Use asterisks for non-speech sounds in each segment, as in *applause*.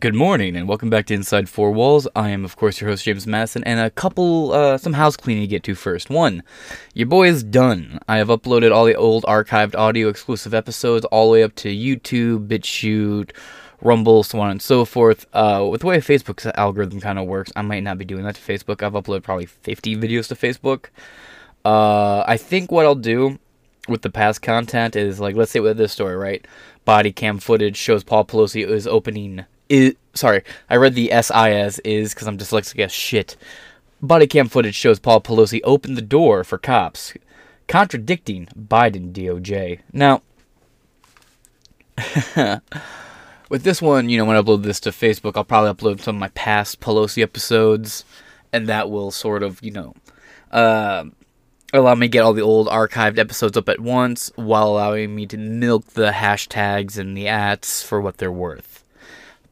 Good morning and welcome back to Inside Four Walls. I am, of course, your host, James Madison, and a couple, uh, some house cleaning to get to first. One, your boy is done. I have uploaded all the old archived audio exclusive episodes all the way up to YouTube, BitChute, Rumble, so on and so forth. Uh, with the way Facebook's algorithm kind of works, I might not be doing that to Facebook. I've uploaded probably 50 videos to Facebook. Uh, I think what I'll do with the past content is like, let's say with this story, right? Body cam footage shows Paul Pelosi is opening is sorry, I read the S I as is because I'm dyslexic as shit. Body cam footage shows Paul Pelosi open the door for cops, contradicting Biden DOJ. Now, *laughs* with this one, you know, when I upload this to Facebook, I'll probably upload some of my past Pelosi episodes, and that will sort of, you know, uh, allow me to get all the old archived episodes up at once while allowing me to milk the hashtags and the ads for what they're worth.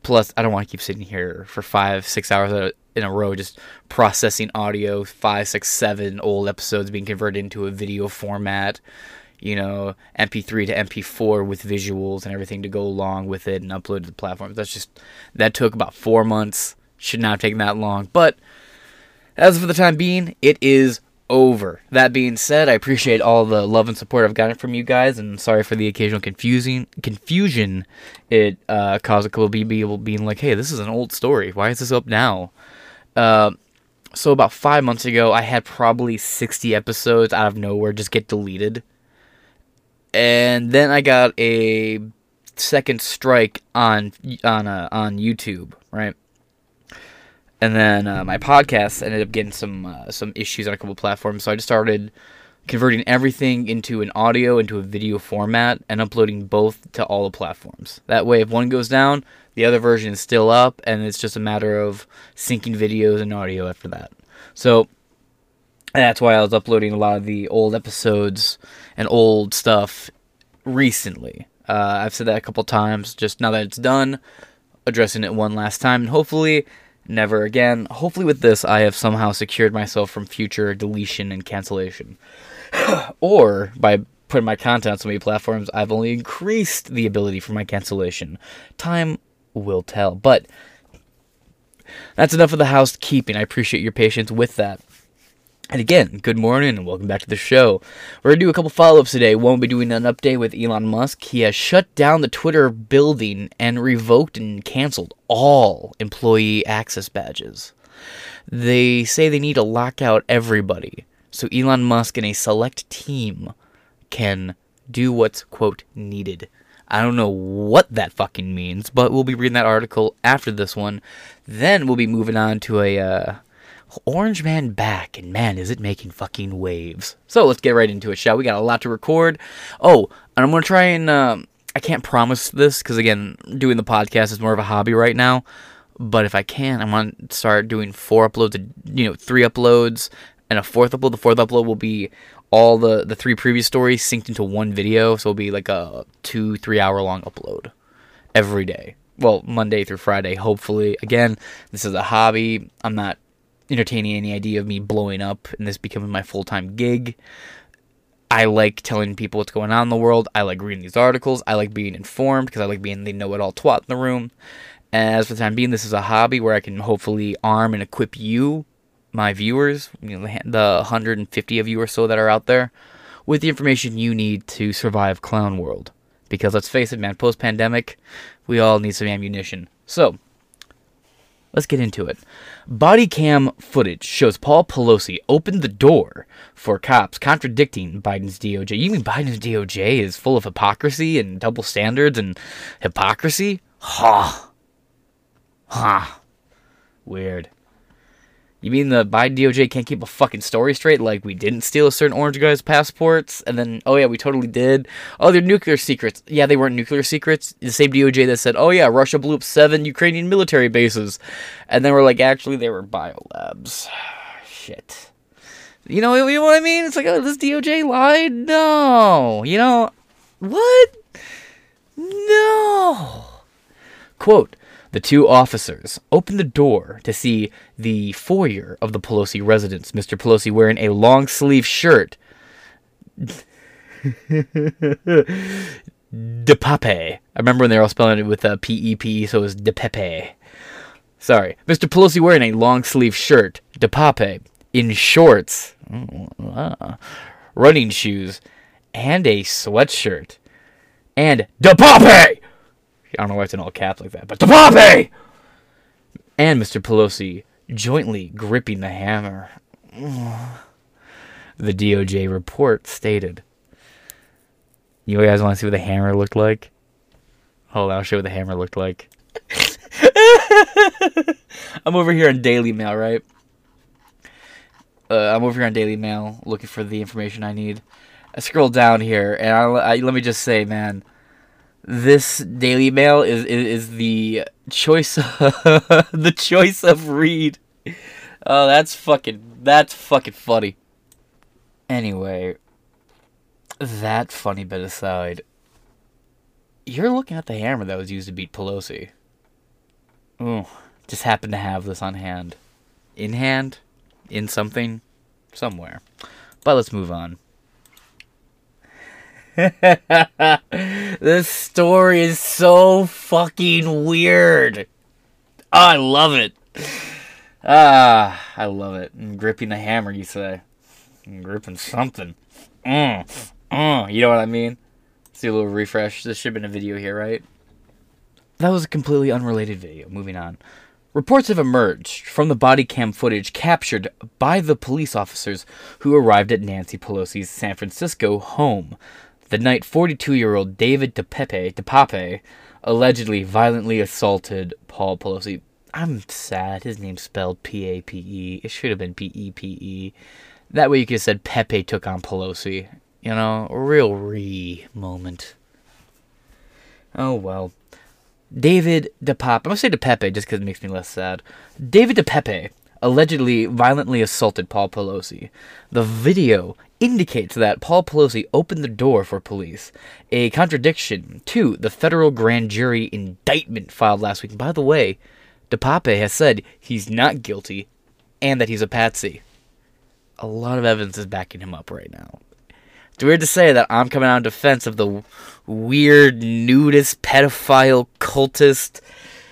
Plus, I don't want to keep sitting here for five, six hours uh, in a row just processing audio, five, six, seven old episodes being converted into a video format, you know, MP3 to MP4 with visuals and everything to go along with it and upload to the platform. That's just, that took about four months. Should not have taken that long. But as for the time being, it is over. That being said, I appreciate all the love and support I've gotten from you guys, and sorry for the occasional confusing confusion it uh, caused a couple people being like, "Hey, this is an old story. Why is this up now?" Uh, so about five months ago, I had probably sixty episodes out of nowhere just get deleted, and then I got a second strike on on uh, on YouTube, right? And then uh, my podcast ended up getting some uh, some issues on a couple platforms. So I just started converting everything into an audio into a video format and uploading both to all the platforms. That way, if one goes down, the other version is still up, and it's just a matter of syncing videos and audio after that. So that's why I was uploading a lot of the old episodes and old stuff recently. Uh, I've said that a couple times. Just now that it's done, addressing it one last time, and hopefully never again. Hopefully, with this, I have somehow secured myself from future deletion and cancellation. *sighs* or by putting my content on so many platforms, I've only increased the ability for my cancellation. Time will tell. But that's enough of the housekeeping. I appreciate your patience with that. And again, good morning and welcome back to the show. We're going to do a couple follow ups today. One will be doing an update with Elon Musk. He has shut down the Twitter building and revoked and canceled all employee access badges. They say they need to lock out everybody so Elon Musk and a select team can do what's, quote, needed. I don't know what that fucking means, but we'll be reading that article after this one. Then we'll be moving on to a. Uh, Orange Man back, and man, is it making fucking waves. So let's get right into it, shall we? Got a lot to record. Oh, and I'm gonna try and um, I can't promise this because again, doing the podcast is more of a hobby right now. But if I can, I want to start doing four uploads, you know, three uploads and a fourth upload. The fourth upload will be all the the three previous stories synced into one video, so it'll be like a two three hour long upload every day. Well, Monday through Friday, hopefully. Again, this is a hobby. I'm not entertaining any idea of me blowing up and this becoming my full time gig. I like telling people what's going on in the world. I like reading these articles. I like being informed because I like being the know it all twat in the room. As for the time being, this is a hobby where I can hopefully arm and equip you, my viewers, you know, the 150 of you or so that are out there, with the information you need to survive Clown World. Because let's face it, man, post pandemic, we all need some ammunition. So, Let's get into it. Body cam footage shows Paul Pelosi open the door for cops contradicting Biden's DOJ. You mean Biden's DOJ is full of hypocrisy and double standards and hypocrisy? Ha. Ha. Weird. You mean the Biden DOJ can't keep a fucking story straight? Like we didn't steal a certain orange guy's passports, and then oh yeah, we totally did. Oh, they're nuclear secrets. Yeah, they weren't nuclear secrets. The same DOJ that said, oh yeah, Russia blew up seven Ukrainian military bases, and then we're like, actually, they were biolabs. *sighs* Shit. You know, you know what I mean? It's like, oh, this DOJ lied. No, you know what? No. Quote. The two officers opened the door to see the foyer of the Pelosi residence. Mr. Pelosi wearing a long sleeve shirt. *laughs* De DePape. I remember when they were all spelling it with a P-E-P, so it was DePepe. Sorry. Mr. Pelosi wearing a long sleeve shirt, De DePape, in shorts, uh, running shoes, and a sweatshirt. And De DePape! I don't know why it's in all caps like that, but DePape! And Mr. Pelosi jointly gripping the hammer. *sighs* The DOJ report stated. You guys want to see what the hammer looked like? Hold on, I'll show you what the hammer looked like. *laughs* I'm over here on Daily Mail, right? Uh, I'm over here on Daily Mail looking for the information I need. I scroll down here, and I, I, let me just say, man, this Daily Mail is is, is the choice, *laughs* the choice of read. Oh, that's fucking, that's fucking funny. Anyway, that funny bit aside, you're looking at the hammer that was used to beat Pelosi. Ooh, just happened to have this on hand. In hand? In something? Somewhere. But let's move on. *laughs* this story is so fucking weird. Oh, I love it. Ah, I love it. I'm gripping the hammer, you say. I'm gripping something. Mm, mm, you know what I mean? Let's do a little refresh. This should have been a video here, right? That was a completely unrelated video. Moving on. Reports have emerged from the body cam footage captured by the police officers who arrived at Nancy Pelosi's San Francisco home the night 42 year old David DePepe, DePape allegedly violently assaulted Paul Pelosi. I'm sad. His name's spelled P A P E. It should have been P E P E. That way you could have said Pepe took on Pelosi. You know, a real re moment. Oh well. David DePape. I'm gonna say DePepe just because it makes me less sad. David DePepe allegedly violently assaulted Paul Pelosi. The video indicates that Paul Pelosi opened the door for police, a contradiction to the federal grand jury indictment filed last week. By the way, DePape has said he's not guilty and that he's a patsy. A lot of evidence is backing him up right now. It's weird to say that I'm coming out in defense of the weird nudist, pedophile, cultist,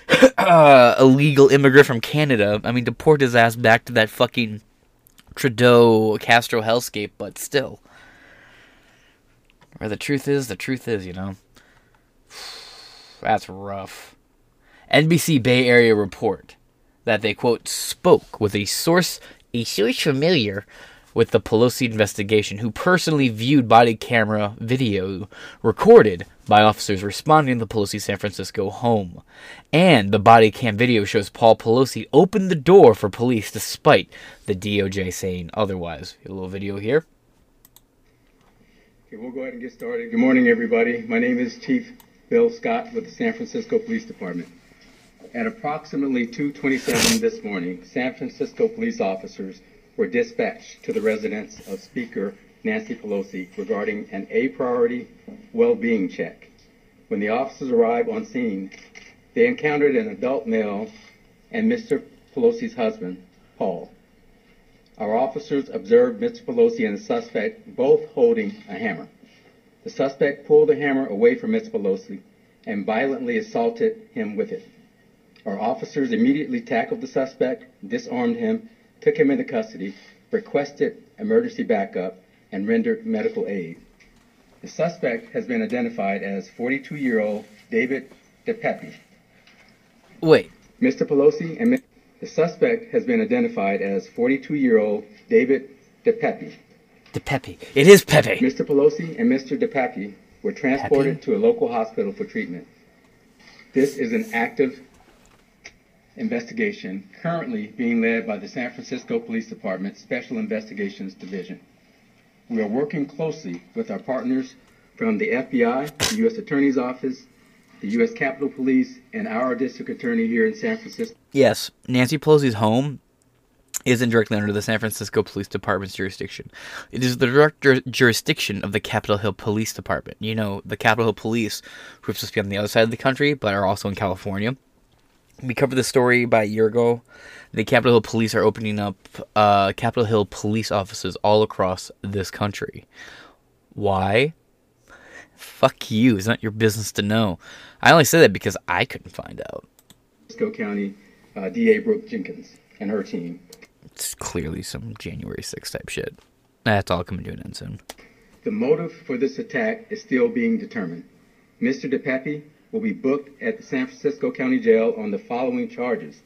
*clears throat* uh, illegal immigrant from Canada. I mean, deport his ass back to that fucking Trudeau Castro hellscape, but still. Where the truth is, the truth is, you know. *sighs* That's rough. NBC Bay Area report that they quote spoke with a source a source familiar with the Pelosi investigation who personally viewed body camera video recorded by officers responding to the Pelosi San Francisco home. And the body cam video shows Paul Pelosi open the door for police despite the DOJ saying otherwise. A little video here. Okay, we'll go ahead and get started. Good morning, everybody. My name is Chief Bill Scott with the San Francisco Police Department. At approximately 2:27 this morning, San Francisco police officers were dispatched to the residence of Speaker Nancy Pelosi regarding an A priority well-being check. When the officers arrived on scene, they encountered an adult male and Mr. Pelosi's husband, Paul. Our officers observed Mr. Pelosi and the suspect both holding a hammer. The suspect pulled the hammer away from Mr. Pelosi and violently assaulted him with it. Our officers immediately tackled the suspect, disarmed him, took him into custody, requested emergency backup, and rendered medical aid. The suspect has been identified as 42 year old David DePepe. Wait. Mr. Pelosi and the suspect has been identified as 42 year old David DePepe. DePepe. It is Pepe. Mr. Pelosi and Mr. DePepe were transported Pepe? to a local hospital for treatment. This is an active investigation currently being led by the San Francisco Police Department Special Investigations Division. We are working closely with our partners from the FBI, the U.S. Attorney's Office, the U.S. Capitol Police, and our district attorney here in San Francisco. Yes, Nancy Pelosi's home isn't directly under the San Francisco Police Department's jurisdiction. It is the direct jurisdiction of the Capitol Hill Police Department. You know, the Capitol Hill Police, who are supposed to be on the other side of the country, but are also in California we covered the story about a year ago. The Capitol Hill Police are opening up uh, Capitol Hill police offices all across this country. Why? Fuck you. It's not your business to know. I only say that because I couldn't find out. Francisco County uh, DA Brooke Jenkins and her team. It's clearly some January 6th type shit. That's all coming to an end soon. The motive for this attack is still being determined. Mr. DePape will be booked at the San Francisco County Jail on the following charges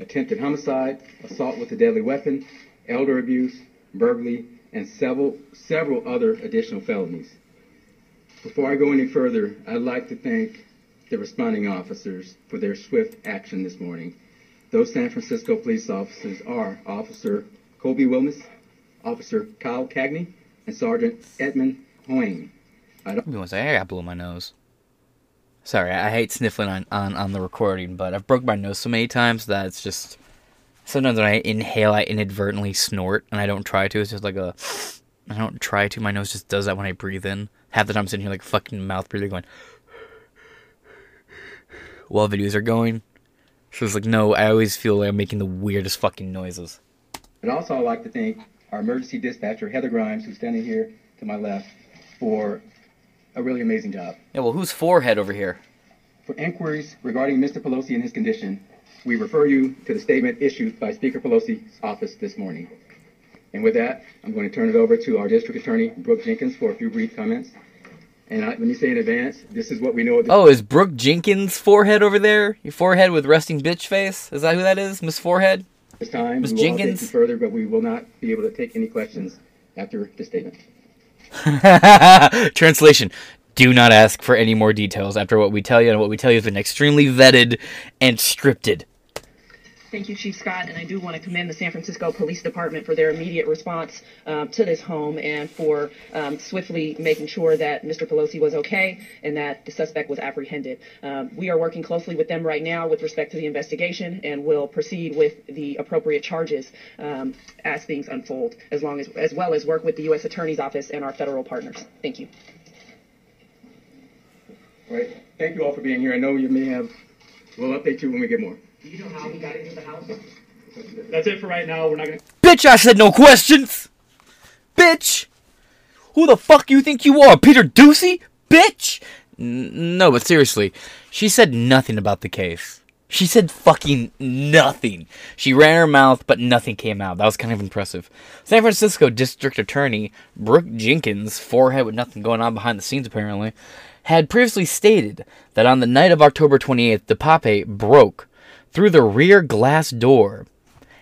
attempted homicide, assault with a deadly weapon, elder abuse, burglary, and several, several other additional felonies. Before I go any further, I'd like to thank the responding officers for their swift action this morning. Those San Francisco police officers are Officer Colby Wilmes, Officer Kyle Cagney, and Sergeant Edmund Hoang. I don't. want to say I got blue in my nose. Sorry, I hate sniffling on, on, on the recording, but I've broke my nose so many times that it's just sometimes when I inhale, I inadvertently snort, and I don't try to. It's just like a I don't try to. My nose just does that when I breathe in. Half the time, I'm sitting here like fucking mouth breathing, going while videos are going. So it's like, no, I always feel like I'm making the weirdest fucking noises. And also, I'd like to thank our emergency dispatcher, Heather Grimes, who's standing here to my left, for a really amazing job. Yeah, well, who's forehead over here? For inquiries regarding Mr. Pelosi and his condition, we refer you to the statement issued by Speaker Pelosi's office this morning. And with that, I'm going to turn it over to our district attorney, Brooke Jenkins, for a few brief comments. And I, let me say in advance, this is what we know. Oh, is Brooke Jenkins' forehead over there? Your forehead with resting bitch face? Is that who that is, Miss Forehead? This time, Miss Jenkins. further, but we will not be able to take any questions after the statement. *laughs* Translation: Do not ask for any more details after what we tell you, and what we tell you has been extremely vetted and scripted. Thank you, Chief Scott, and I do want to commend the San Francisco Police Department for their immediate response um, to this home and for um, swiftly making sure that Mr. Pelosi was okay and that the suspect was apprehended. Um, we are working closely with them right now with respect to the investigation and will proceed with the appropriate charges um, as things unfold, as long as as well as work with the U.S. Attorney's Office and our federal partners. Thank you. All right. Thank you all for being here. I know you may have. We'll update you when we get more. You know how he got into the house? That's it for right now. We're not gonna. Bitch, I said no questions! Bitch! Who the fuck you think you are? Peter Doocy? Bitch! N- no, but seriously, she said nothing about the case. She said fucking nothing. She ran her mouth, but nothing came out. That was kind of impressive. San Francisco District Attorney Brooke Jenkins, forehead with nothing going on behind the scenes apparently, had previously stated that on the night of October 28th, the DePape broke through the rear glass door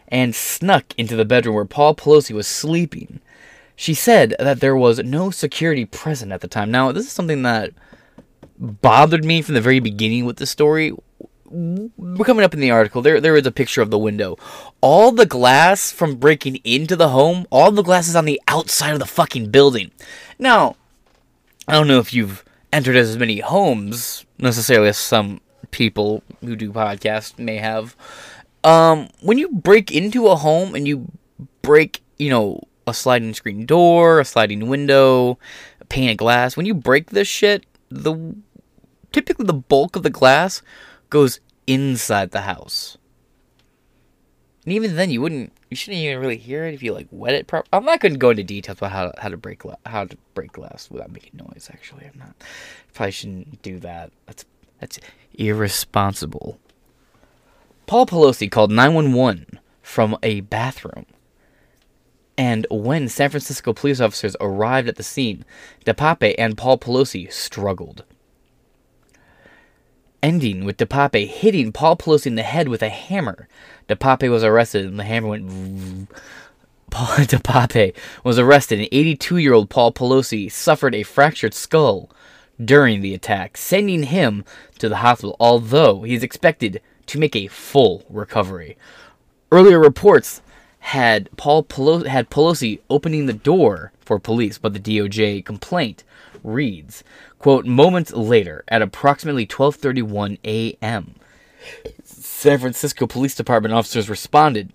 and snuck into the bedroom where Paul Pelosi was sleeping. She said that there was no security present at the time. Now, this is something that bothered me from the very beginning with the story. We're coming up in the article. There, there is a picture of the window. All the glass from breaking into the home, all the glass is on the outside of the fucking building. Now, I don't know if you've entered as many homes necessarily as some people who do podcasts may have. Um, when you break into a home and you break, you know, a sliding screen door, a sliding window, a pane of glass, when you break this shit, the typically the bulk of the glass goes inside the house. And even then, you wouldn't, you shouldn't even really hear it if you like wet it properly. I'm not going to go into details about how to, how to break how to break glass without making noise. Actually, I'm not. Probably shouldn't do that. That's that's irresponsible. Paul Pelosi called 911 from a bathroom. And when San Francisco police officers arrived at the scene, DePape and Paul Pelosi struggled. Ending with DePape hitting Paul Pelosi in the head with a hammer. DePape was arrested and the hammer went. *laughs* Paul *laughs* DePape was arrested and 82 year old Paul Pelosi suffered a fractured skull during the attack, sending him to the hospital, although he is expected to make a full recovery. Earlier reports had Paul Pelosi, had Pelosi opening the door for police, but the DOJ complaint reads, quote, moments later at approximately 12:31 a.m. San Francisco Police Department officers responded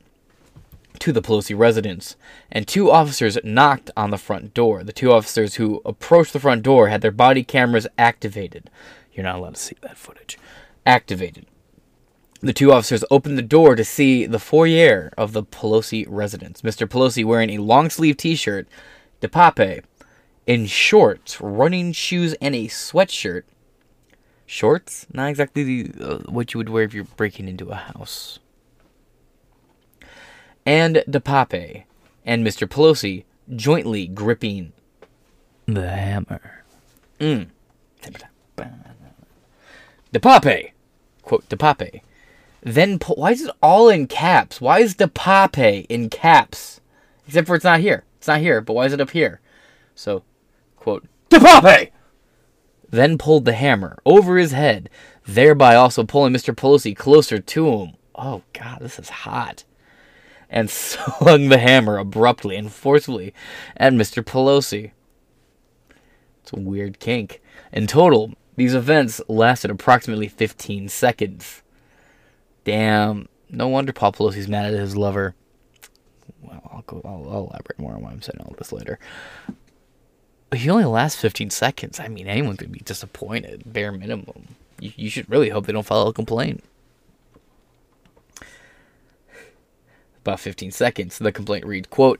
to the Pelosi residence, and two officers knocked on the front door. The two officers who approached the front door had their body cameras activated. You're not allowed to see that footage. Activated. The two officers opened the door to see the foyer of the Pelosi residence. Mr. Pelosi wearing a long sleeve t shirt, de DePape, in shorts, running shoes, and a sweatshirt. Shorts? Not exactly the, uh, what you would wear if you're breaking into a house. And DePape and Mr. Pelosi jointly gripping the hammer. Mm. DePape! Quote, DePape. Then, po- why is it all in caps? Why is DePape in caps? Except for it's not here. It's not here, but why is it up here? So, quote, DePape! Then pulled the hammer over his head, thereby also pulling Mr. Pelosi closer to him. Oh, God, this is hot. And *laughs* swung the hammer abruptly and forcefully at Mr. Pelosi. It's a weird kink. In total, these events lasted approximately 15 seconds. Damn, no wonder Paul Pelosi's mad at his lover. Well, I'll go. I'll, I'll elaborate more on why I'm saying all this later. But he only lasts 15 seconds. I mean, anyone's gonna be disappointed, bare minimum. You, you should really hope they don't file a complaint. About 15 seconds, the complaint reads, "quote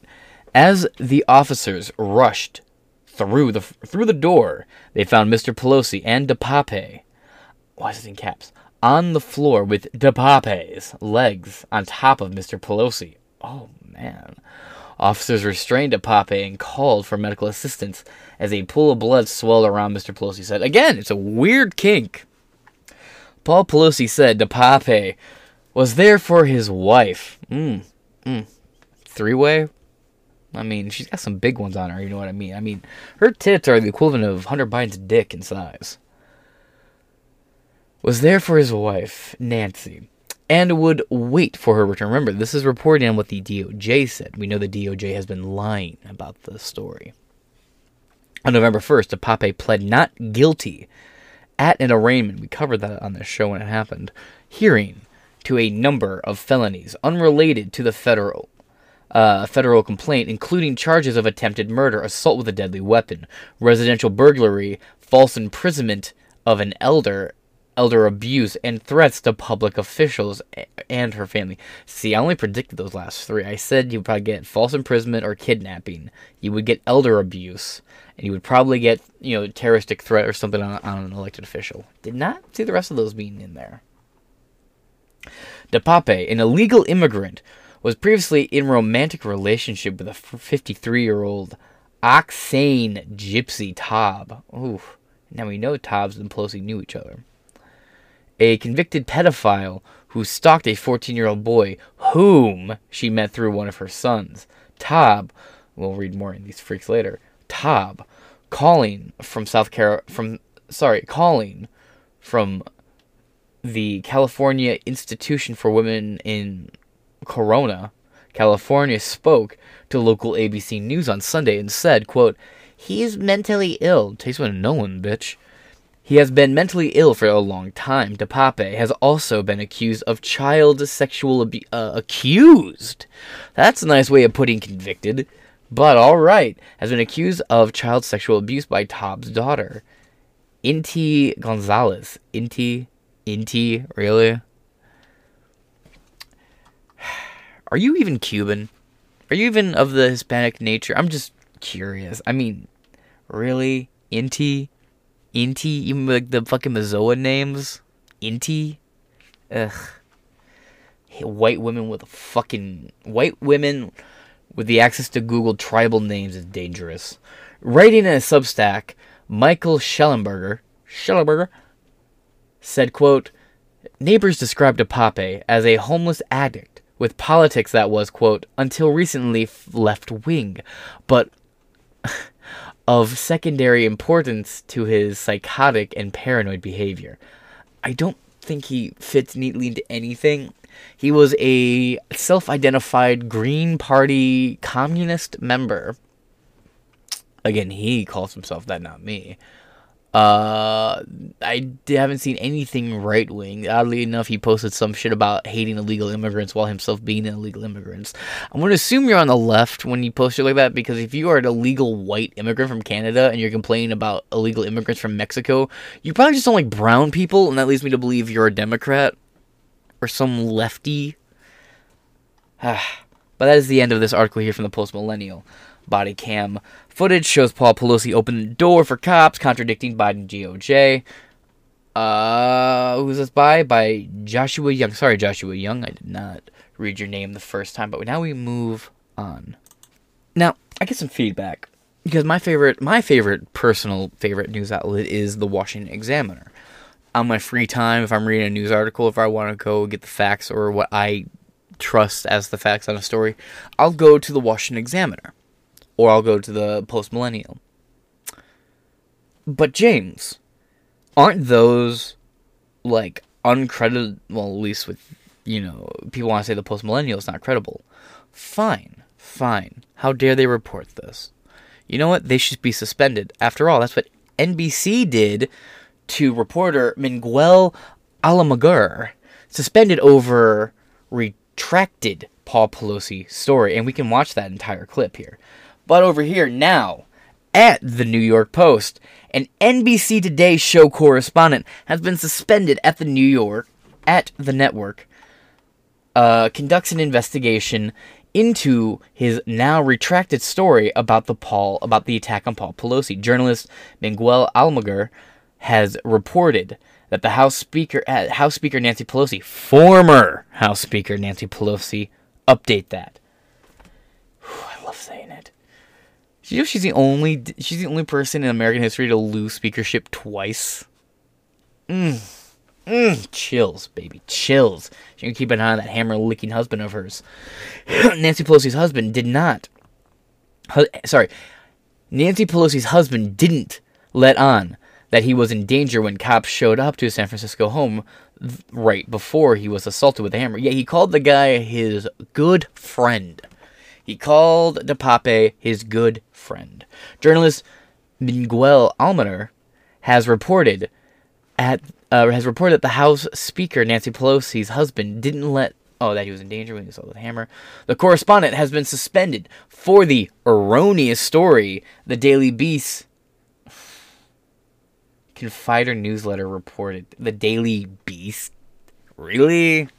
As the officers rushed through the through the door, they found Mr. Pelosi and DePape. Why is it in caps? On the floor with DePape's legs on top of Mr. Pelosi. Oh man. Officers restrained DePape and called for medical assistance as a pool of blood swelled around Mr. Pelosi's head. Again, it's a weird kink. Paul Pelosi said DePape was there for his wife. Mm, mm. Three way? I mean, she's got some big ones on her, you know what I mean? I mean, her tits are the equivalent of Hunter Biden's dick in size. Was there for his wife, Nancy, and would wait for her return. Remember, this is reporting on what the DOJ said. We know the DOJ has been lying about the story. On November 1st, DePape pled not guilty at an arraignment. We covered that on this show when it happened. Hearing to a number of felonies unrelated to the federal uh, federal complaint, including charges of attempted murder, assault with a deadly weapon, residential burglary, false imprisonment of an elder, elder abuse, and threats to public officials and her family. See, I only predicted those last three. I said you would probably get false imprisonment or kidnapping. You would get elder abuse, and you would probably get you know terroristic threat or something on, on an elected official. Did not see the rest of those being in there. DePape, an illegal immigrant was previously in romantic relationship with a 53-year-old Oxane Gypsy Taub. Ooh, now we know Taubes and Pelosi knew each other. A convicted pedophile who stalked a 14-year-old boy whom she met through one of her sons. Taub, we'll read more in these freaks later. Taub, calling from South Carolina, from sorry, calling from the California Institution for Women in Corona, California, spoke to local ABC News on Sunday and said, quote, He's mentally ill. Takes one to know one, bitch. He has been mentally ill for a long time. DePape has also been accused of child sexual abuse. Uh, accused? That's a nice way of putting convicted. But alright. Has been accused of child sexual abuse by Taub's daughter. Inti Gonzalez. Inti? Inti? Really? *sighs* Are you even Cuban? Are you even of the Hispanic nature? I'm just curious. I mean, really? Inti? Inti? Even like the fucking Mazoa names? Inti? Ugh. White women with a fucking. White women with the access to Google tribal names is dangerous. Writing in a Substack, Michael Schellenberger. Shellenberger said, quote, Neighbors described DePape as a homeless addict with politics that was, quote, until recently left wing, but *laughs* of secondary importance to his psychotic and paranoid behavior. I don't think he fits neatly into anything. He was a self identified Green Party communist member. Again, he calls himself that, not me. Uh, I haven't seen anything right wing. Oddly enough, he posted some shit about hating illegal immigrants while himself being an illegal immigrant. I'm going to assume you're on the left when you post shit like that because if you are an illegal white immigrant from Canada and you're complaining about illegal immigrants from Mexico, you probably just don't like brown people, and that leads me to believe you're a Democrat or some lefty. *sighs* but that is the end of this article here from the Post Millennial. Body cam footage shows Paul Pelosi open the door for cops, contradicting Biden DOJ. Uh, who's this by? By Joshua Young. Sorry, Joshua Young. I did not read your name the first time, but now we move on. Now, I get some feedback because my favorite, my favorite personal favorite news outlet is the Washington Examiner. On my free time, if I'm reading a news article, if I want to go get the facts or what I trust as the facts on a story, I'll go to the Washington Examiner or I'll go to the Post Millennial. But James, aren't those like uncredited? Well, at least with you know people want to say the Post Millennial is not credible. Fine, fine. How dare they report this? You know what? They should be suspended. After all, that's what NBC did to reporter Miguel Almaguer, suspended over retracted Paul Pelosi story, and we can watch that entire clip here. But over here now, at the New York Post, an NBC Today show correspondent has been suspended at the New York at the network. Uh, conducts an investigation into his now retracted story about the Paul about the attack on Paul Pelosi. Journalist Miguel Almaguer has reported that the House Speaker uh, House Speaker Nancy Pelosi, former House Speaker Nancy Pelosi, update that. Whew, I love saying it. You know she's the only she's the only person in American history to lose speakership twice. Mmm. Mmm. Chills, baby. Chills. She can keep an eye on that hammer licking husband of hers. *clears throat* Nancy Pelosi's husband did not. Sorry. Nancy Pelosi's husband didn't let on that he was in danger when cops showed up to his San Francisco home right before he was assaulted with a hammer. Yeah, he called the guy his good friend. He called DePape his good friend. Journalist Miguel Almaner has reported at uh, has reported that the House Speaker Nancy Pelosi's husband didn't let oh that he was in danger when he saw the hammer. The correspondent has been suspended for the erroneous story. The Daily Beast Confider newsletter reported. The Daily Beast, really?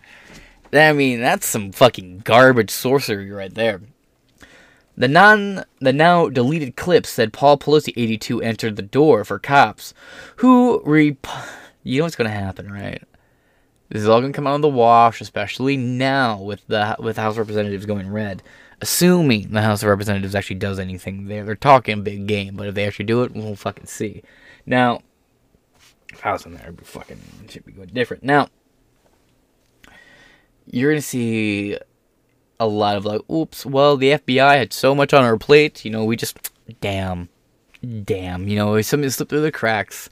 I mean, that's some fucking garbage sorcery right there. The non the now deleted clip said Paul Pelosi 82 entered the door for cops who rep- you know what's going to happen, right? This is all going to come out of the wash, especially now with the with House Representatives going red. Assuming the House of Representatives actually does anything there, they're talking big game, but if they actually do it, we'll fucking see. Now, if I was in there, it'd be fucking should be going different. Now, you're gonna see a lot of like, oops, well, the FBI had so much on our plate, you know, we just, damn, damn, you know, something slipped through the cracks.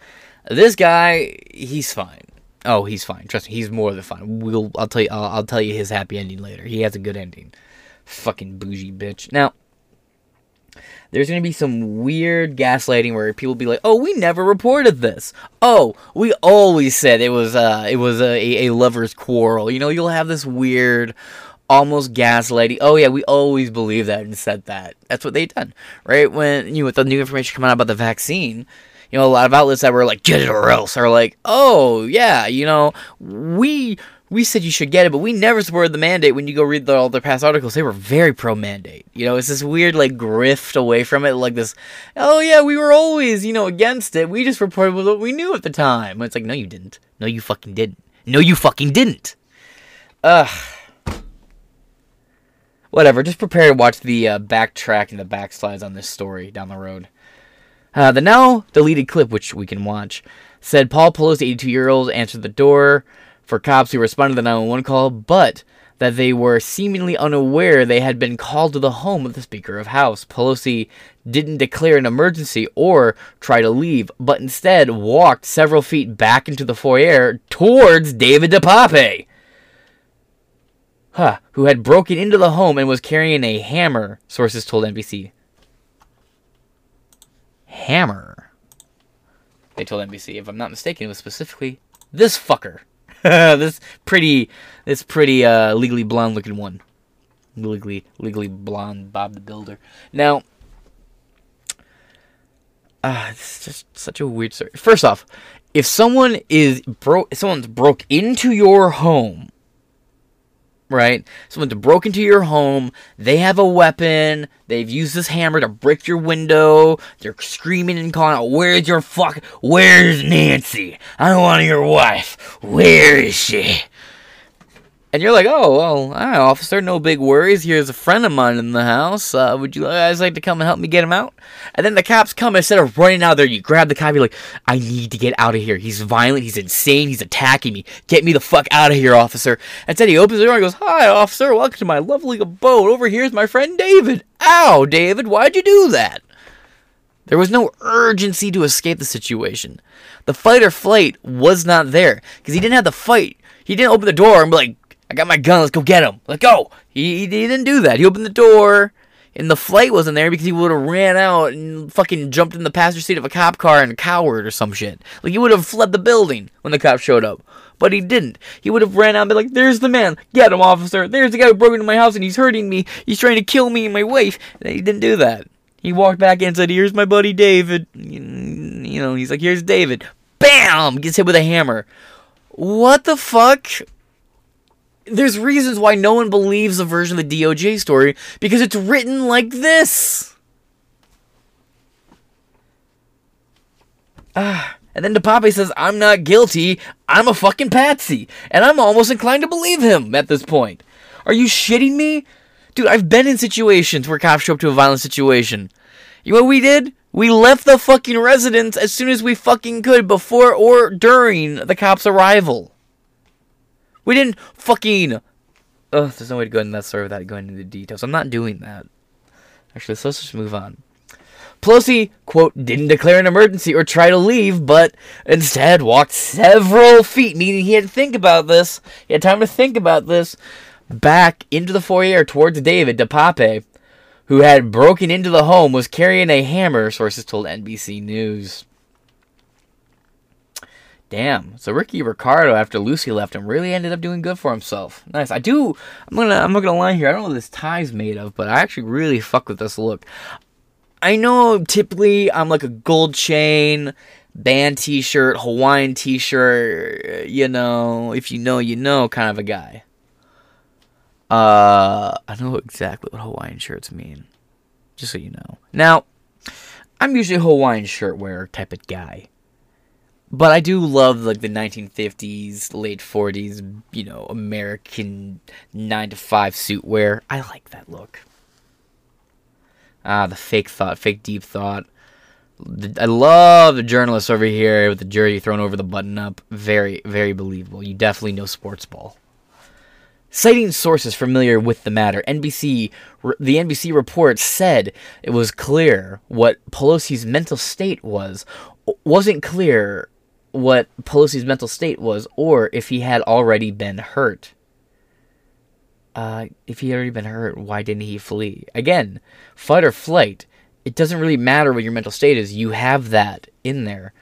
This guy, he's fine. Oh, he's fine. Trust me, he's more than fine. We'll, I'll tell you, I'll, I'll tell you his happy ending later. He has a good ending. Fucking bougie bitch. Now, there's going to be some weird gaslighting where people be like, "Oh, we never reported this. Oh, we always said it was uh it was a a lovers quarrel." You know, you'll have this weird almost gaslighting. Oh yeah, we always believed that and said that. That's what they done, right? When you know, with the new information coming out about the vaccine, you know, a lot of outlets that were like, "Get it or else," are like, "Oh yeah, you know, we." We said you should get it, but we never supported the mandate. When you go read the, all their past articles, they were very pro mandate. You know, it's this weird like grift away from it, like this. Oh yeah, we were always you know against it. We just reported what we knew at the time. It's like no, you didn't. No, you fucking didn't. No, you fucking didn't. Ugh whatever. Just prepare to watch the uh, backtrack and the backslides on this story down the road. Uh, the now deleted clip, which we can watch, said Paul Pelosi, 82 year old, answered the door for cops who responded to the 911 call, but that they were seemingly unaware they had been called to the home of the Speaker of House. Pelosi didn't declare an emergency or try to leave, but instead walked several feet back into the foyer towards David DePape huh, who had broken into the home and was carrying a hammer, sources told NBC. Hammer. They told NBC, if I'm not mistaken, it was specifically this fucker. *laughs* this pretty, this pretty uh, legally blonde looking one. Legally, legally blonde Bob the Builder. Now, uh, it's just such a weird story. First off, if someone is broke, someone's broke into your home right? Someone's broke into your home. They have a weapon. They've used this hammer to break your window. They're screaming and calling out, "Where's your fuck? Where's Nancy? I want your wife. Where is she?" And you're like, "Oh well, officer. No big worries. Here's a friend of mine in the house. Uh, would you guys like to come and help me get him out?" And then the cops come. Instead of running out there, you grab the cop. You're like, "I need to get out of here. He's violent. He's insane. He's attacking me. Get me the fuck out of here, officer." Instead, he opens the door and goes, "Hi, officer. Welcome to my lovely abode. Over here's my friend David." Ow, David. Why'd you do that? There was no urgency to escape the situation. The fight or flight was not there because he didn't have the fight. He didn't open the door and be like, I got my gun. Let's go get him. Let's go. He, he didn't do that. He opened the door, and the flight wasn't there because he would have ran out and fucking jumped in the passenger seat of a cop car and cowered or some shit. Like he would have fled the building when the cops showed up. But he didn't. He would have ran out and been like, "There's the man. Get him, officer. There's the guy who broke into my house and he's hurting me. He's trying to kill me and my wife." And he didn't do that. He walked back in and said, "Here's my buddy David." You know, he's like, "Here's David." Bam! Gets hit with a hammer. What the fuck? There's reasons why no one believes the version of the DOJ story because it's written like this. Ah, and then DePape says, I'm not guilty. I'm a fucking patsy. And I'm almost inclined to believe him at this point. Are you shitting me? Dude, I've been in situations where cops show up to a violent situation. You know what we did? We left the fucking residence as soon as we fucking could before or during the cops' arrival. We didn't fucking. Ugh, there's no way to go in that story without going into the details. I'm not doing that. Actually, so let's just move on. Pelosi, quote, didn't declare an emergency or try to leave, but instead walked several feet, meaning he had to think about this. He had time to think about this. Back into the foyer towards David DePape, who had broken into the home, was carrying a hammer, sources told NBC News. Damn. So Ricky Ricardo, after Lucy left him, really ended up doing good for himself. Nice. I do. I'm gonna. I'm not gonna lie here. I don't know what this tie's made of, but I actually really fuck with this look. I know typically I'm like a gold chain, band T-shirt, Hawaiian T-shirt. You know, if you know, you know, kind of a guy. Uh, I know exactly what Hawaiian shirts mean. Just so you know. Now, I'm usually a Hawaiian shirt wearer type of guy. But I do love like the 1950s, late 40s, you know, American 9 to 5 suit wear. I like that look. Ah, the fake thought, fake deep thought. I love the journalist over here with the jersey thrown over the button up. Very, very believable. You definitely know sports ball. Citing sources familiar with the matter, NBC, the NBC report said it was clear what Pelosi's mental state was. Wasn't clear what Pelosi's mental state was, or if he had already been hurt. Uh, if he had already been hurt, why didn't he flee? Again, fight or flight. It doesn't really matter what your mental state is. You have that in there.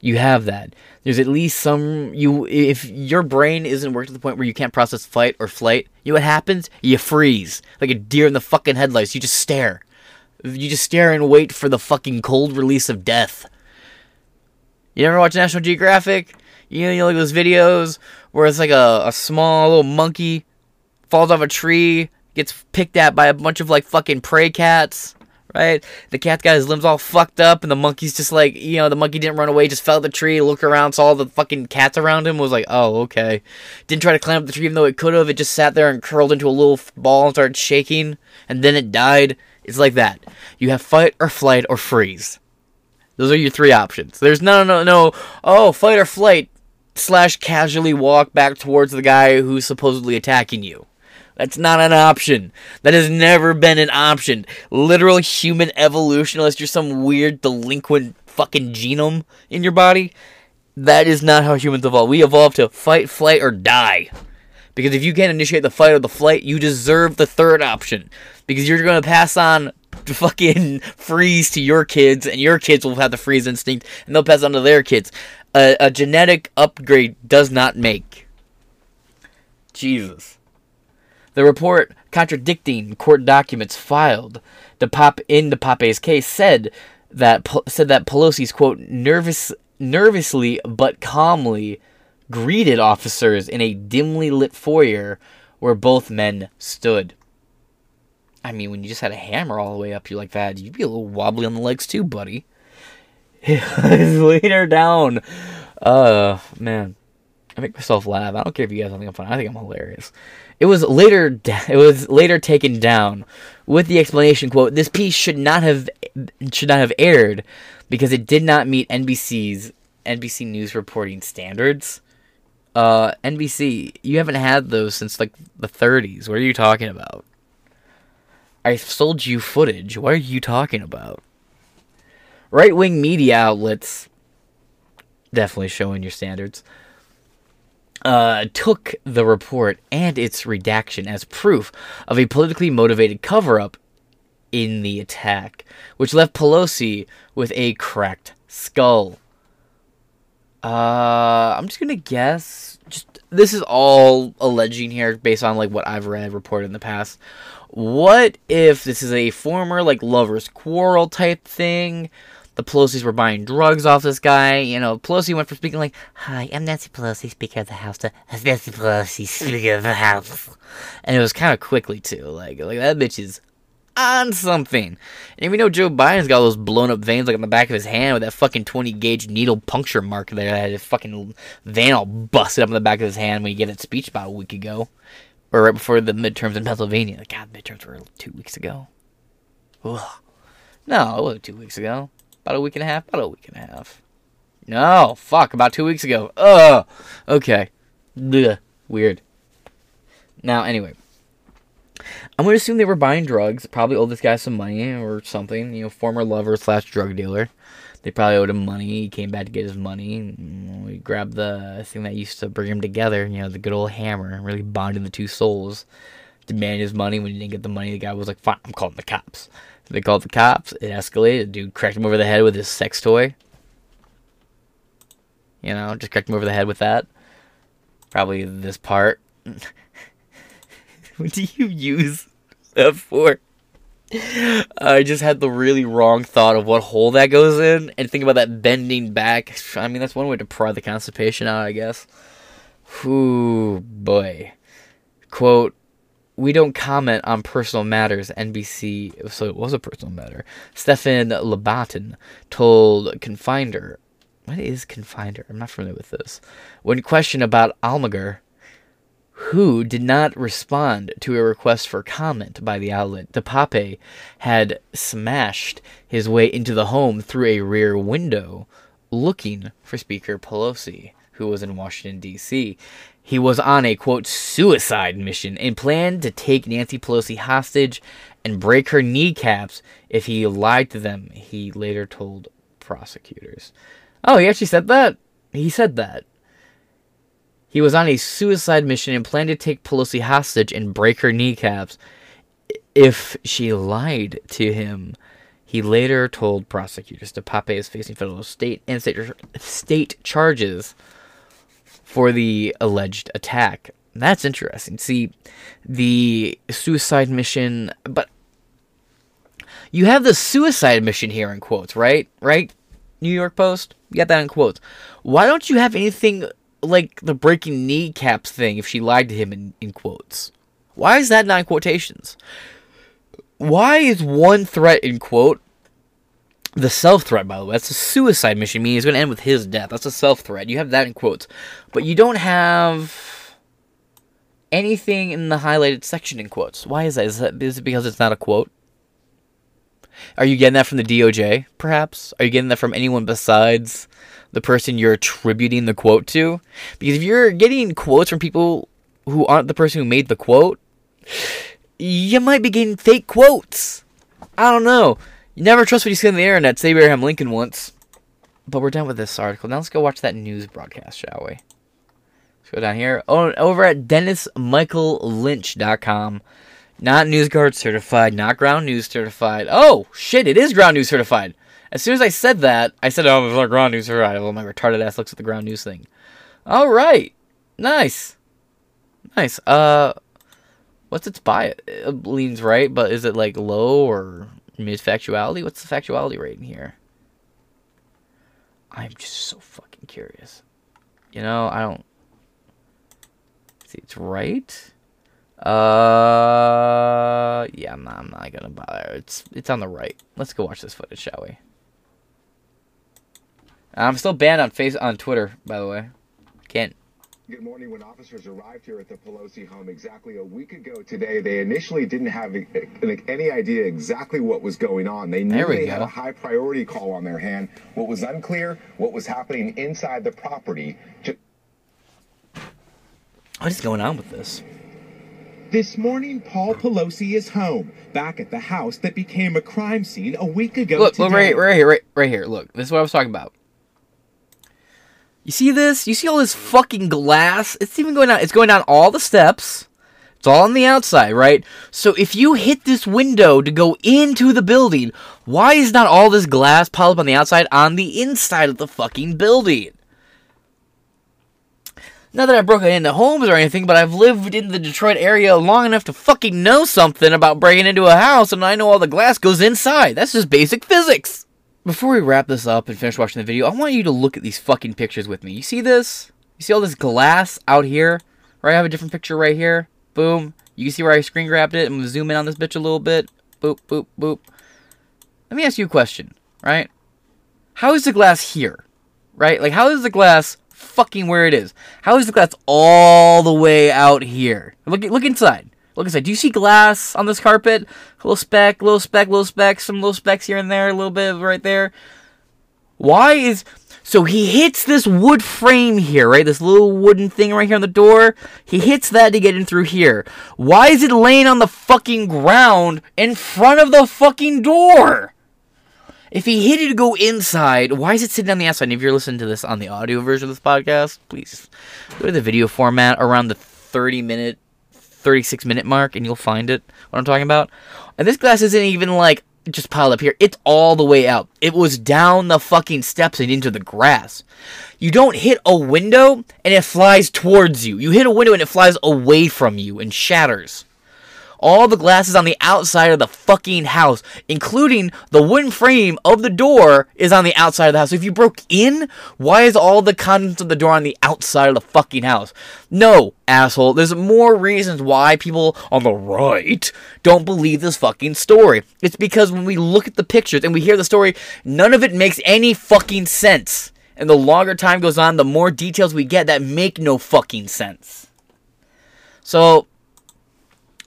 You have that. There's at least some you. If your brain isn't worked to the point where you can't process fight or flight, you know what happens? You freeze like a deer in the fucking headlights. You just stare. You just stare and wait for the fucking cold release of death. You ever watch National Geographic? You know, you know like those videos where it's like a, a small little monkey falls off a tree, gets picked at by a bunch of like fucking prey cats, right? The cat's got his limbs all fucked up, and the monkey's just like, you know, the monkey didn't run away, just fell the tree, looked around, saw all the fucking cats around him, was like, oh, okay. Didn't try to climb up the tree even though it could have, it just sat there and curled into a little ball and started shaking, and then it died. It's like that. You have fight or flight or freeze. Those are your three options. There's no, no, no. Oh, fight or flight slash casually walk back towards the guy who's supposedly attacking you. That's not an option. That has never been an option. Literal human evolution, unless you're some weird delinquent fucking genome in your body, that is not how humans evolve. We evolve to fight, flight, or die. Because if you can't initiate the fight or the flight, you deserve the third option. Because you're going to pass on fucking freeze to your kids, and your kids will have the freeze instinct, and they'll pass on to their kids. A, a genetic upgrade does not make. Jesus. The report contradicting court documents filed to pop in DePape's case said that said that Pelosi's quote nervous nervously but calmly greeted officers in a dimly lit foyer where both men stood. I mean, when you just had a hammer all the way up you like that, you'd be a little wobbly on the legs too, buddy. *laughs* later down. Uh, man. I make myself laugh. I don't care if you guys think I'm funny. I think I'm hilarious. It was later it was later taken down with the explanation quote this piece should not have should not have aired because it did not meet NBC's NBC news reporting standards. Uh NBC, you haven't had those since like the 30s. What are you talking about? I sold you footage. What are you talking about? Right-wing media outlets definitely showing your standards uh, took the report and its redaction as proof of a politically motivated cover up in the attack, which left Pelosi with a cracked skull. Uh, I'm just gonna guess. Just this is all alleging here, based on like what I've read reported in the past. What if this is a former like lovers quarrel type thing? the Pelosi's were buying drugs off this guy. You know, Pelosi went from speaking like, "Hi, I'm Nancy Pelosi, Speaker of the House," to "Nancy Pelosi, Speaker of the House," and it was kind of quickly too. Like, like that bitch is on something. And we know Joe Biden's got all those blown up veins like on the back of his hand with that fucking 20 gauge needle puncture mark there that had his fucking vein all busted up on the back of his hand when he gave that speech about a week ago. Or right before the midterms in Pennsylvania. God, midterms were two weeks ago. Ugh. No, it wasn't two weeks ago. About a week and a half? About a week and a half. No, fuck, about two weeks ago. Ugh. Okay. Weird. Now, anyway. I'm gonna assume they were buying drugs. Probably owed this guy some money or something. You know, former lover slash drug dealer. They probably owed him money. He came back to get his money. He grabbed the thing that used to bring him together. You know, the good old hammer. Really bonded the two souls. Demanded his money. When he didn't get the money, the guy was like, "Fine, I'm calling the cops." They called the cops. It escalated. dude cracked him over the head with his sex toy. You know, just cracked him over the head with that. Probably this part. *laughs* what do you use that for? I just had the really wrong thought of what hole that goes in, and think about that bending back. I mean, that's one way to pry the constipation out, I guess. Whoo, boy. Quote, we don't comment on personal matters. NBC, so it was a personal matter. Stefan Labatin told Confinder, what is Confinder? I'm not familiar with this. When questioned about Almaguer, who did not respond to a request for comment by the outlet, DePape had smashed his way into the home through a rear window, looking for Speaker Pelosi, who was in Washington, D.C. He was on a quote suicide mission and planned to take Nancy Pelosi hostage and break her kneecaps if he lied to them, he later told prosecutors. Oh, he actually said that? He said that. He was on a suicide mission and planned to take Pelosi hostage and break her kneecaps if she lied to him. He later told prosecutors DePape is facing federal state and state, state charges for the alleged attack. That's interesting. See, the suicide mission, but you have the suicide mission here in quotes, right? Right? New York Post? You got that in quotes. Why don't you have anything like the breaking kneecaps thing if she lied to him in, in quotes? Why is that not in quotations? Why is one threat in quote the self threat, by the way, that's a suicide mission, meaning it's going to end with his death. That's a self threat. You have that in quotes. But you don't have anything in the highlighted section in quotes. Why is that? Is, that, is it because it's not a quote? Are you getting that from the DOJ, perhaps? Are you getting that from anyone besides the person you're attributing the quote to? Because if you're getting quotes from people who aren't the person who made the quote, you might be getting fake quotes. I don't know. You never trust what you see on the internet, say Abraham Lincoln once. But we're done with this article. Now let's go watch that news broadcast, shall we? Let's go down here. Oh, over at DennisMichaelLynch.com. Not NewsGuard certified, not Ground News certified. Oh, shit, it is Ground News certified. As soon as I said that, I said, oh, it's not Ground News. Well, my retarded ass looks at the Ground News thing. All right. Nice. Nice. Uh, what's its bias? It leans right, but is it like low or mid factuality? What's the factuality rate in here? I'm just so fucking curious. You know, I don't see it's right. Uh, yeah, I'm not, I'm not gonna bother. It's it's on the right. Let's go watch this footage, shall we? I'm still banned on face on Twitter, by the way. Can't. Good morning. When officers arrived here at the Pelosi home exactly a week ago today, they initially didn't have any idea exactly what was going on. They knew they go. had a high priority call on their hand. What was unclear, what was happening inside the property. What is going on with this? This morning, Paul Pelosi is home, back at the house that became a crime scene a week ago. Look, today. look right, right here, right, right here. Look, this is what I was talking about. You see this? You see all this fucking glass? It's even going down. It's going down all the steps. It's all on the outside, right? So if you hit this window to go into the building, why is not all this glass piled up on the outside on the inside of the fucking building? Not that I've broken into homes or anything, but I've lived in the Detroit area long enough to fucking know something about breaking into a house, and I know all the glass goes inside. That's just basic physics. Before we wrap this up and finish watching the video, I want you to look at these fucking pictures with me. You see this? You see all this glass out here? Right, I have a different picture right here. Boom. You can see where I screen grabbed it? I'm gonna zoom in on this bitch a little bit. Boop, boop, boop. Let me ask you a question, right? How is the glass here? Right? Like, how is the glass fucking where it is. How is the glass all the way out here? Look look inside. Look inside. Do you see glass on this carpet? A little speck, little speck, little speck, some little specks here and there, a little bit right there. Why is so he hits this wood frame here, right? This little wooden thing right here on the door. He hits that to get in through here. Why is it laying on the fucking ground in front of the fucking door? If he hit it to go inside, why is it sitting on the outside? And if you're listening to this on the audio version of this podcast, please go to the video format around the 30 minute, 36 minute mark, and you'll find it. What I'm talking about. And this glass isn't even like just piled up here. It's all the way out. It was down the fucking steps and into the grass. You don't hit a window and it flies towards you. You hit a window and it flies away from you and shatters. All the glasses on the outside of the fucking house, including the wooden frame of the door, is on the outside of the house. So if you broke in, why is all the contents of the door on the outside of the fucking house? No, asshole. There's more reasons why people on the right don't believe this fucking story. It's because when we look at the pictures and we hear the story, none of it makes any fucking sense. And the longer time goes on, the more details we get that make no fucking sense. So,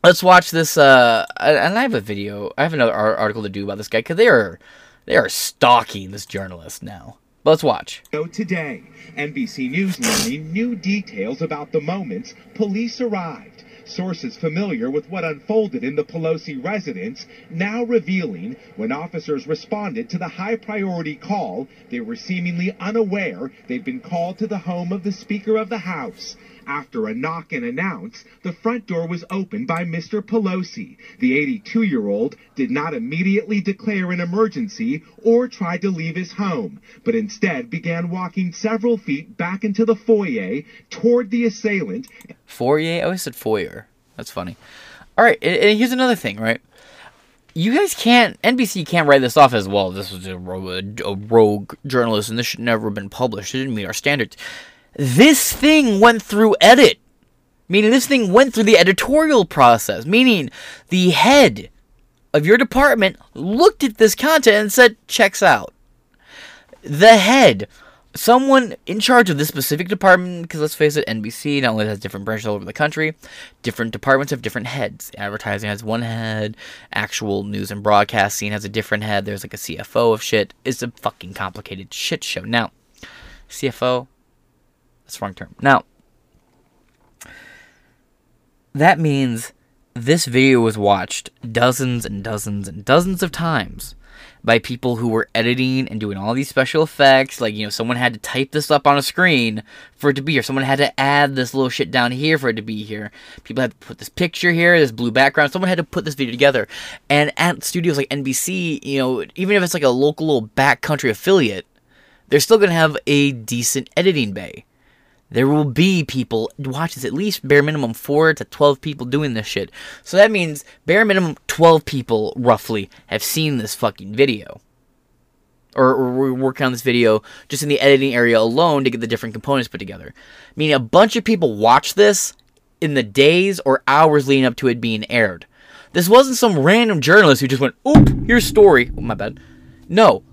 let's watch this. Uh, and I have a video. I have another article to do about this guy because they are they are stalking this journalist now. Let's watch. So today, NBC News learning new details about the moments police arrived. Sources familiar with what unfolded in the Pelosi residence now revealing when officers responded to the high priority call, they were seemingly unaware they'd been called to the home of the Speaker of the House. After a knock and announce, the front door was opened by Mr. Pelosi. The 82 year old did not immediately declare an emergency or try to leave his home, but instead began walking several feet back into the foyer toward the assailant. Foyer? I always said foyer. That's funny. All right, and here's another thing, right? you guys can't NBC can't write this off as well. This was a rogue, a rogue journalist, and this should never have been published. It didn't meet our standards. This thing went through edit. Meaning this thing went through the editorial process. Meaning the head of your department looked at this content and said, checks out. The head, someone in charge of this specific department, because let's face it, NBC not only has different branches all over the country, different departments have different heads. Advertising has one head, actual news and broadcasting has a different head. There's like a CFO of shit. It's a fucking complicated shit show. Now, CFO, that's wrong term. Now, that means this video was watched dozens and dozens and dozens of times by people who were editing and doing all these special effects. Like, you know, someone had to type this up on a screen for it to be here. Someone had to add this little shit down here for it to be here. People had to put this picture here, this blue background. Someone had to put this video together. And at studios like NBC, you know, even if it's like a local little backcountry affiliate, they're still going to have a decent editing bay there will be people watch this at least bare minimum 4 to 12 people doing this shit so that means bare minimum 12 people roughly have seen this fucking video or, or we're working on this video just in the editing area alone to get the different components put together meaning a bunch of people watch this in the days or hours leading up to it being aired. This wasn't some random journalist who just went, oop, here's story. Oh, my bad. No.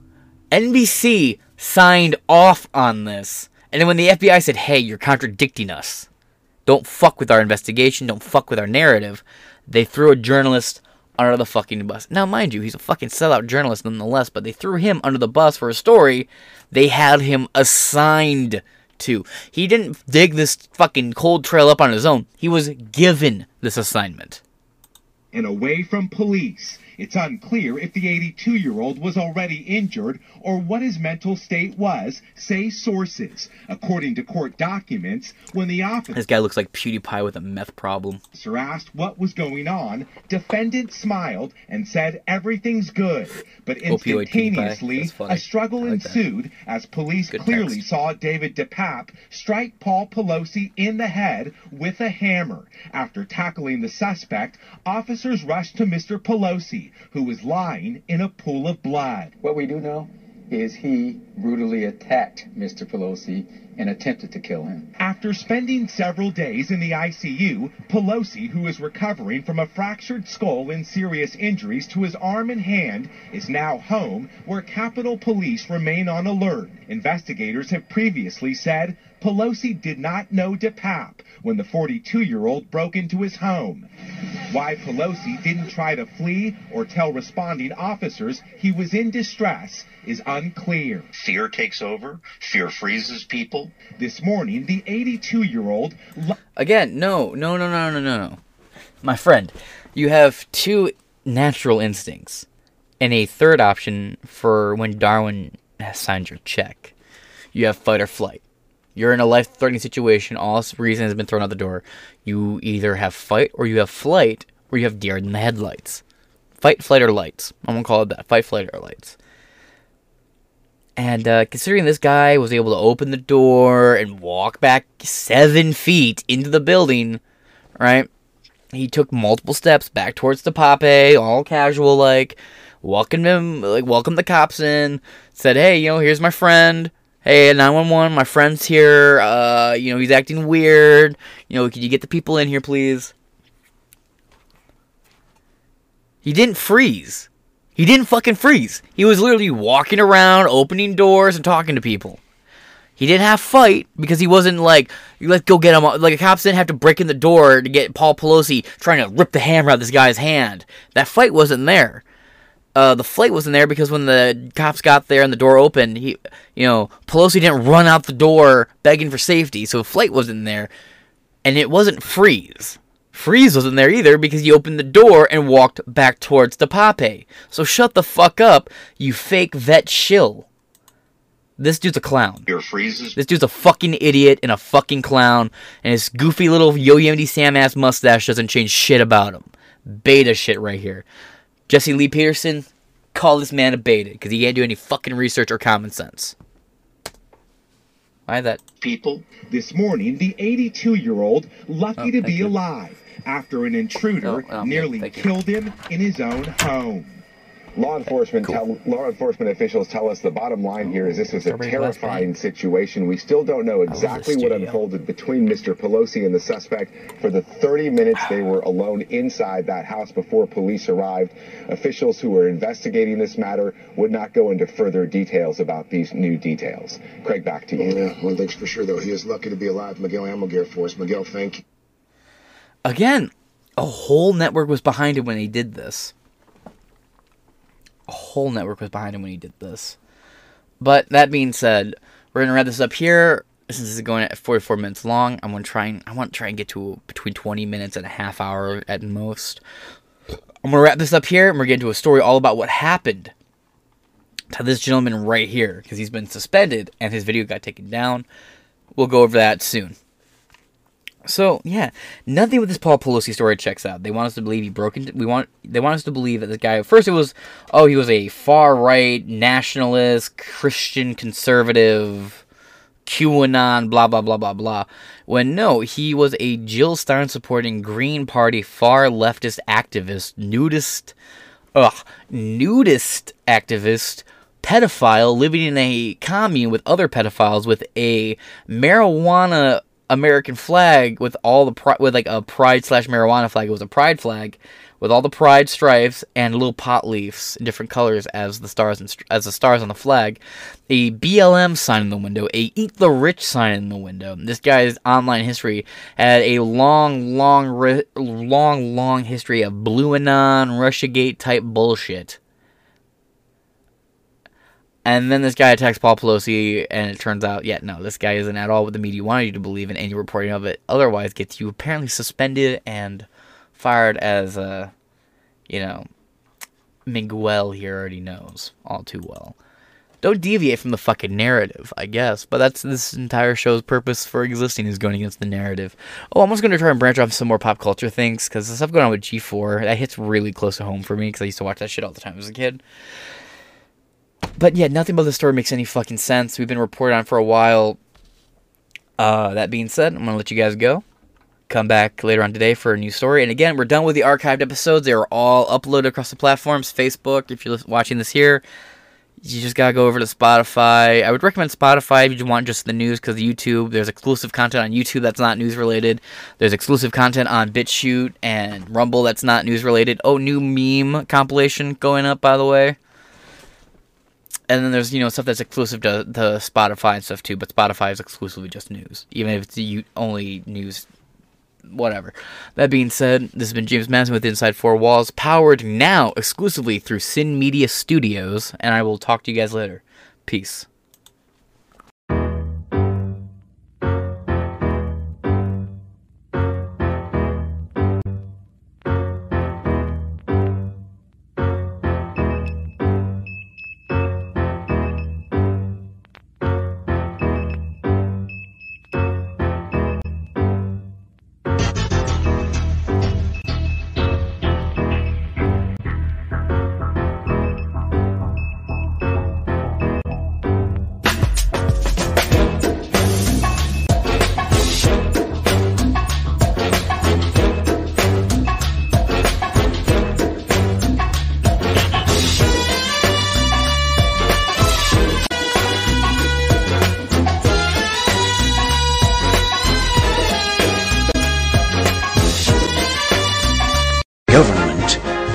NBC signed off on this. And then when the FBI said, hey, you're contradicting us, don't fuck with our investigation, don't fuck with our narrative, they threw a journalist under the fucking bus. Now, mind you, he's a fucking sellout journalist nonetheless, but they threw him under the bus for a story they had him assigned to. He didn't dig this fucking cold trail up on his own. He was given this assignment. And away from police, it's unclear if the 82 year old was already injured or what his mental state was, say sources. According to court documents, when the officer. This guy looks like PewDiePie with a meth problem. asked what was going on, defendant smiled and said everything's good. But instantaneously, a struggle like ensued that. as police good clearly text. saw David DePape strike Paul Pelosi in the head with a hammer. After tackling the suspect, officers rushed to Mr. Pelosi who was lying in a pool of blood. What we do know is he brutally attacked Mr. Pelosi and attempted to kill him. After spending several days in the ICU, Pelosi, who is recovering from a fractured skull and serious injuries to his arm and hand, is now home where Capitol Police remain on alert. Investigators have previously said Pelosi did not know DePape when the 42 year old broke into his home. Why Pelosi didn't try to flee or tell responding officers he was in distress is unclear. Fear takes over, fear freezes people. This morning, the 82 year old. Again, no, no, no, no, no, no, no. My friend, you have two natural instincts and a third option for when Darwin has signed your check. You have fight or flight. You're in a life threatening situation, all reason has been thrown out the door. You either have fight or you have flight, or you have deer in the headlights. Fight, flight, or lights. I'm gonna call it that. Fight, flight, or lights. And uh, considering this guy was able to open the door and walk back seven feet into the building, right? He took multiple steps back towards DePape, all casual like, welcomed him, like welcomed the cops in, said, "Hey, you know, here's my friend hey 911 my friend's here. Uh you know he's acting weird. You know could you get the people in here please? He didn't freeze. He didn't fucking freeze. He was literally walking around opening doors and talking to people. He didn't have fight because he wasn't like let's go get him. Like cops didn't have to break in the door to get paul pelosi trying to rip the hammer out of this guy's hand. That fight wasn't there uh, the flight wasn't there because when the cops got there and the door opened, he, you know, Pelosi didn't run out the door begging for safety, so the flight wasn't there, and it wasn't Freeze. Freeze wasn't there either because he opened the door and walked back towards DePape. So shut the fuck up, you fake vet shill. This dude's a clown. Your freezes. This dude's a fucking idiot and a fucking clown, and his goofy little Yo Yosemite Sam ass mustache doesn't change shit about him. Beta shit right here. Jesse Lee Peterson, call this man a beta because he can't do any fucking research or common sense. Why that? People. This morning, the 82 year old, lucky oh, to be you. alive after an intruder oh, oh nearly killed him in his own home. Law enforcement cool. tell, law enforcement officials tell us the bottom line here is this was a terrifying situation. We still don't know exactly what unfolded between Mr. Pelosi and the suspect for the 30 minutes they were alone inside that house before police arrived. Officials who were investigating this matter would not go into further details about these new details. Craig, back to you. Oh, yeah, one thing's for sure though, he is lucky to be alive. Miguel Almaguer for us. Miguel, thank you. Again, a whole network was behind him when he did this a whole network was behind him when he did this. But that being said, we're gonna wrap this up here. Since this is going at 44 minutes long, I'm gonna try and I want to try and get to between 20 minutes and a half hour at most. I'm gonna wrap this up here, and we're getting to a story all about what happened to this gentleman right here because he's been suspended and his video got taken down. We'll go over that soon. So yeah, nothing with this Paul Pelosi story checks out. They want us to believe he broke into. We want they want us to believe that this guy. First, it was oh he was a far right nationalist Christian conservative, QAnon blah blah blah blah blah. When no, he was a Jill Stein supporting Green Party far leftist activist, nudist, ugh, nudist activist pedophile living in a commune with other pedophiles with a marijuana American flag with all the pri- with like a pride slash marijuana flag. It was a pride flag with all the pride stripes and little pot leaves in different colors as the stars and, as the stars on the flag. A BLM sign in the window, a Eat the Rich sign in the window. This guy's online history had a long, long, long, long history of Blue Anon, RussiaGate type bullshit. And then this guy attacks Paul Pelosi, and it turns out, yeah, no, this guy isn't at all what the media wanted you to believe, and any reporting of it otherwise gets you apparently suspended and fired as, uh, you know, Miguel here already knows all too well. Don't deviate from the fucking narrative, I guess. But that's this entire show's purpose for existing is going against the narrative. Oh, I'm also going to try and branch off some more pop culture things because the stuff going on with G4 that hits really close to home for me because I used to watch that shit all the time as a kid. But yeah, nothing about the story makes any fucking sense. We've been reported on for a while. Uh, that being said, I'm gonna let you guys go come back later on today for a new story. And again, we're done with the archived episodes. They are all uploaded across the platforms. Facebook, if you're watching this here, you just gotta go over to Spotify. I would recommend Spotify if you want just the news because YouTube, there's exclusive content on YouTube that's not news related. There's exclusive content on BitChute and Rumble that's not news related. Oh, new meme compilation going up, by the way. And then there's you know stuff that's exclusive to, to Spotify and stuff too, but Spotify is exclusively just news, even if it's you only news whatever. That being said, this has been James Madison with Inside Four Walls, powered now exclusively through Sin Media Studios, and I will talk to you guys later. Peace.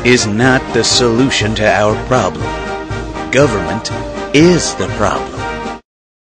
Is not the solution to our problem. Government is the problem.